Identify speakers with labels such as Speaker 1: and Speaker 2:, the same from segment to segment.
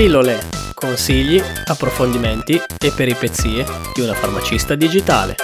Speaker 1: Pillole, consigli, approfondimenti e peripezie di una farmacista digitale.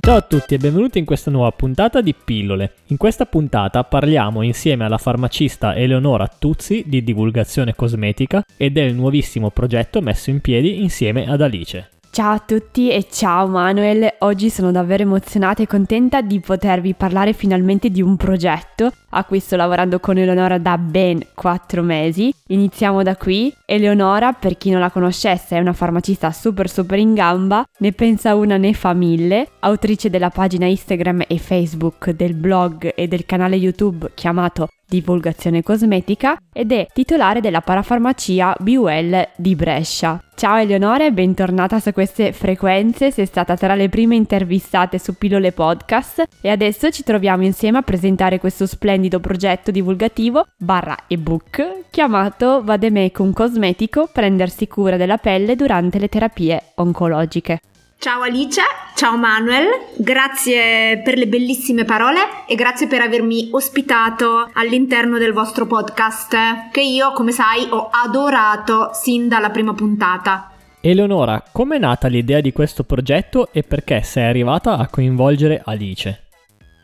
Speaker 2: Ciao a tutti e benvenuti in questa nuova puntata di Pillole. In questa puntata parliamo insieme alla farmacista Eleonora Tuzzi di divulgazione cosmetica e del nuovissimo progetto messo in piedi insieme ad Alice.
Speaker 3: Ciao a tutti e ciao Manuel, oggi sono davvero emozionata e contenta di potervi parlare finalmente di un progetto a cui sto lavorando con Eleonora da ben 4 mesi. Iniziamo da qui. Eleonora, per chi non la conoscesse, è una farmacista super super in gamba, ne pensa una ne fa mille, autrice della pagina Instagram e Facebook, del blog e del canale YouTube chiamato divulgazione cosmetica ed è titolare della parafarmacia BUL di Brescia. Ciao Eleonora e bentornata su queste frequenze, sei stata tra le prime intervistate su Pillole Podcast e adesso ci troviamo insieme a presentare questo splendido progetto divulgativo barra ebook chiamato Vademecum Cosmetico prendersi cura della pelle durante le terapie oncologiche.
Speaker 4: Ciao Alice, ciao Manuel, grazie per le bellissime parole e grazie per avermi ospitato all'interno del vostro podcast che io, come sai, ho adorato sin dalla prima puntata.
Speaker 2: Eleonora, com'è nata l'idea di questo progetto e perché sei arrivata a coinvolgere Alice?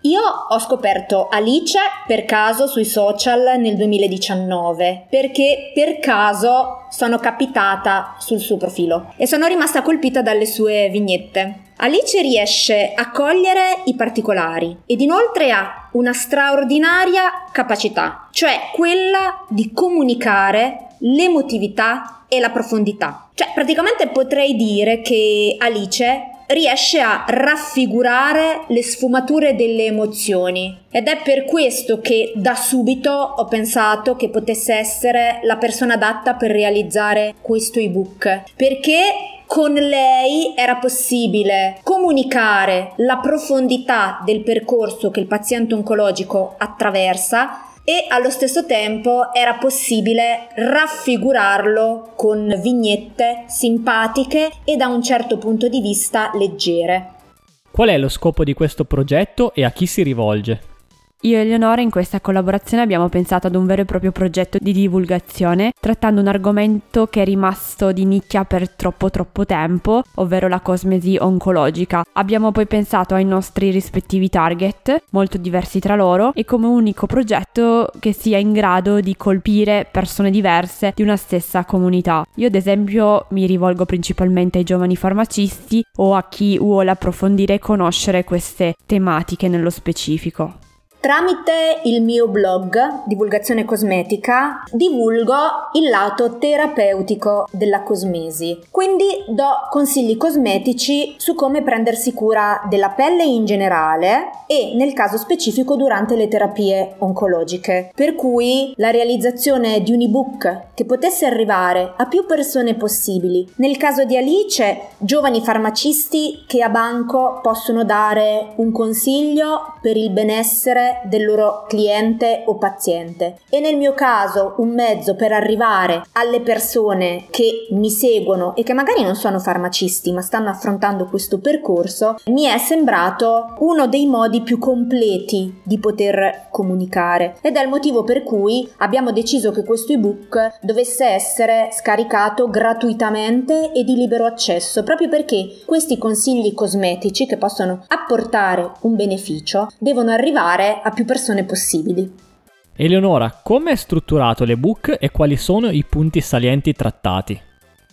Speaker 4: Io ho scoperto Alice per caso sui social nel 2019 perché per caso sono capitata sul suo profilo e sono rimasta colpita dalle sue vignette. Alice riesce a cogliere i particolari ed inoltre ha una straordinaria capacità, cioè quella di comunicare l'emotività e la profondità. Cioè praticamente potrei dire che Alice riesce a raffigurare le sfumature delle emozioni. Ed è per questo che da subito ho pensato che potesse essere la persona adatta per realizzare questo ebook. Perché con lei era possibile comunicare la profondità del percorso che il paziente oncologico attraversa e allo stesso tempo era possibile raffigurarlo con vignette simpatiche e da un certo punto di vista leggere.
Speaker 2: Qual è lo scopo di questo progetto e a chi si rivolge?
Speaker 3: Io e Eleonora in questa collaborazione abbiamo pensato ad un vero e proprio progetto di divulgazione, trattando un argomento che è rimasto di nicchia per troppo troppo tempo, ovvero la cosmesi oncologica. Abbiamo poi pensato ai nostri rispettivi target, molto diversi tra loro, e come unico progetto che sia in grado di colpire persone diverse di una stessa comunità. Io ad esempio mi rivolgo principalmente ai giovani farmacisti o a chi vuole approfondire e conoscere queste tematiche nello specifico.
Speaker 4: Tramite il mio blog Divulgazione Cosmetica divulgo il lato terapeutico della cosmesi, quindi do consigli cosmetici su come prendersi cura della pelle in generale e nel caso specifico durante le terapie oncologiche, per cui la realizzazione di un ebook che potesse arrivare a più persone possibili. Nel caso di Alice, giovani farmacisti che a banco possono dare un consiglio per il benessere del loro cliente o paziente. E nel mio caso un mezzo per arrivare alle persone che mi seguono e che magari non sono farmacisti ma stanno affrontando questo percorso mi è sembrato uno dei modi più completi di poter comunicare. Ed è il motivo per cui abbiamo deciso che questo ebook dovesse essere scaricato gratuitamente e di libero accesso proprio perché questi consigli cosmetici che possono apportare un beneficio devono arrivare a più persone possibili.
Speaker 2: Eleonora, come è strutturato l'ebook e quali sono i punti salienti trattati?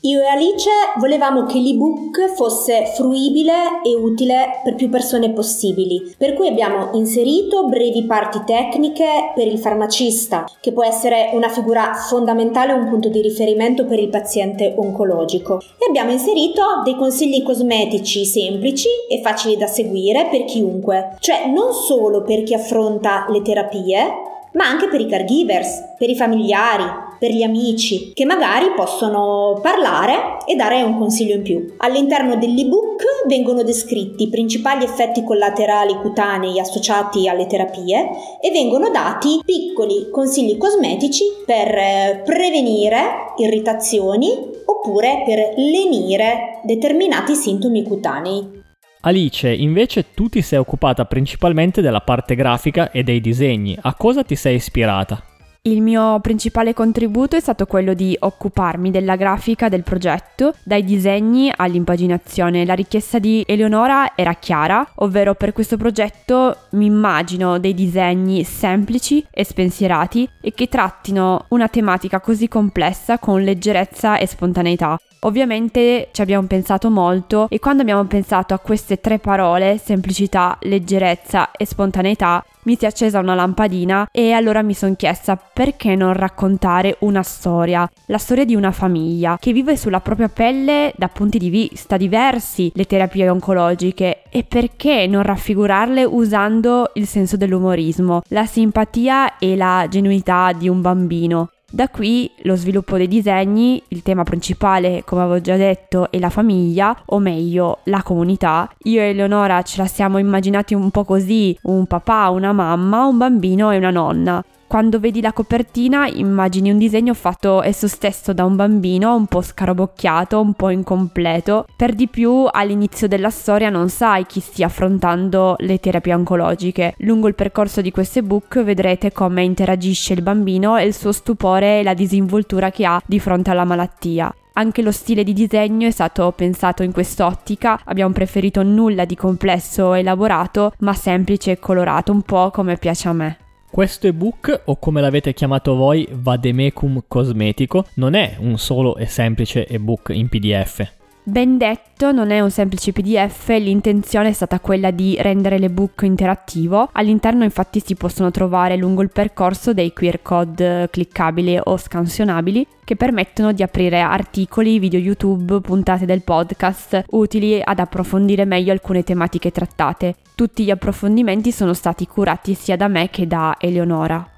Speaker 4: Io e Alice volevamo che l'ebook fosse fruibile e utile per più persone possibili, per cui abbiamo inserito brevi parti tecniche per il farmacista, che può essere una figura fondamentale un punto di riferimento per il paziente oncologico, e abbiamo inserito dei consigli cosmetici semplici e facili da seguire per chiunque, cioè non solo per chi affronta le terapie, ma anche per i caregivers, per i familiari, per gli amici che magari possono parlare e dare un consiglio in più. All'interno dell'ebook vengono descritti i principali effetti collaterali cutanei associati alle terapie e vengono dati piccoli consigli cosmetici per eh, prevenire irritazioni oppure per lenire determinati sintomi cutanei.
Speaker 2: Alice, invece tu ti sei occupata principalmente della parte grafica e dei disegni. A cosa ti sei ispirata?
Speaker 3: Il mio principale contributo è stato quello di occuparmi della grafica del progetto, dai disegni all'impaginazione. La richiesta di Eleonora era chiara, ovvero per questo progetto mi immagino dei disegni semplici e spensierati e che trattino una tematica così complessa con leggerezza e spontaneità. Ovviamente ci abbiamo pensato molto e quando abbiamo pensato a queste tre parole, semplicità, leggerezza e spontaneità, mi si è accesa una lampadina e allora mi sono chiesta perché non raccontare una storia, la storia di una famiglia che vive sulla propria pelle da punti di vista diversi le terapie oncologiche e perché non raffigurarle usando il senso dell'umorismo, la simpatia e la genuinità di un bambino. Da qui lo sviluppo dei disegni, il tema principale, come avevo già detto, è la famiglia, o meglio, la comunità. Io e Eleonora ce la siamo immaginati un po' così, un papà, una mamma, un bambino e una nonna quando vedi la copertina immagini un disegno fatto esso stesso da un bambino un po' scarabocchiato, un po' incompleto. Per di più all'inizio della storia non sai chi stia affrontando le terapie oncologiche. Lungo il percorso di questo ebook vedrete come interagisce il bambino e il suo stupore e la disinvoltura che ha di fronte alla malattia. Anche lo stile di disegno è stato pensato in quest'ottica, abbiamo preferito nulla di complesso e elaborato, ma semplice e colorato, un po' come piace a me.
Speaker 2: Questo ebook, o come l'avete chiamato voi, Vademecum Cosmetico, non è un solo e semplice ebook in PDF.
Speaker 3: Ben detto, non è un semplice PDF, l'intenzione è stata quella di rendere l'ebook interattivo. All'interno infatti si possono trovare lungo il percorso dei QR code cliccabili o scansionabili che permettono di aprire articoli, video YouTube, puntate del podcast utili ad approfondire meglio alcune tematiche trattate. Tutti gli approfondimenti sono stati curati sia da me che da Eleonora.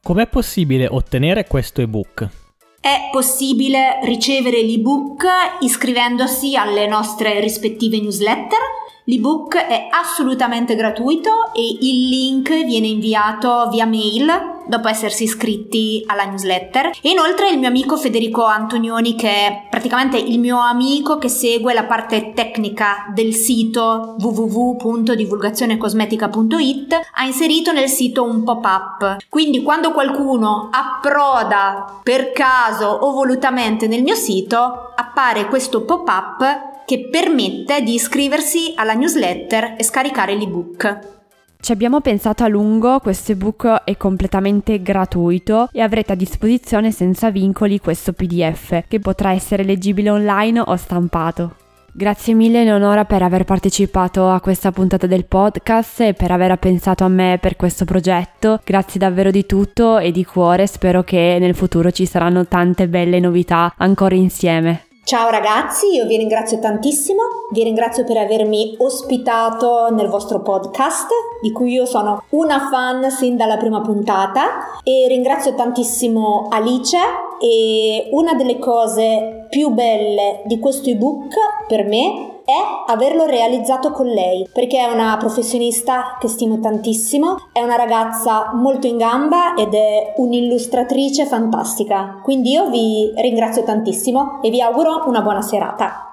Speaker 2: Com'è possibile ottenere questo ebook?
Speaker 4: È possibile ricevere l'ebook iscrivendosi alle nostre rispettive newsletter. L'ebook è assolutamente gratuito e il link viene inviato via mail dopo essersi iscritti alla newsletter. E inoltre il mio amico Federico Antonioni, che è praticamente il mio amico che segue la parte tecnica del sito www.divulgazionecosmetica.it, ha inserito nel sito un pop-up. Quindi quando qualcuno approda per caso o volutamente nel mio sito, appare questo pop-up che permette di iscriversi alla newsletter e scaricare l'ebook.
Speaker 3: Ci abbiamo pensato a lungo, questo ebook è completamente gratuito e avrete a disposizione senza vincoli questo PDF che potrà essere leggibile online o stampato. Grazie mille Eleonora per aver partecipato a questa puntata del podcast e per aver pensato a me per questo progetto. Grazie davvero di tutto e di cuore, spero che nel futuro ci saranno tante belle novità ancora insieme.
Speaker 4: Ciao ragazzi, io vi ringrazio tantissimo, vi ringrazio per avermi ospitato nel vostro podcast, di cui io sono una fan sin dalla prima puntata e ringrazio tantissimo Alice e una delle cose più belle di questo ebook per me è averlo realizzato con lei, perché è una professionista che stimo tantissimo, è una ragazza molto in gamba ed è un'illustratrice fantastica. Quindi io vi ringrazio tantissimo e vi auguro una buona serata.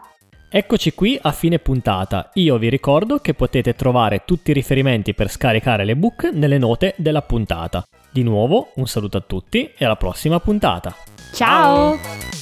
Speaker 2: Eccoci qui a fine puntata. Io vi ricordo che potete trovare tutti i riferimenti per scaricare l'ebook nelle note della puntata. Di nuovo, un saluto a tutti e alla prossima puntata.
Speaker 3: Ciao. Ciao.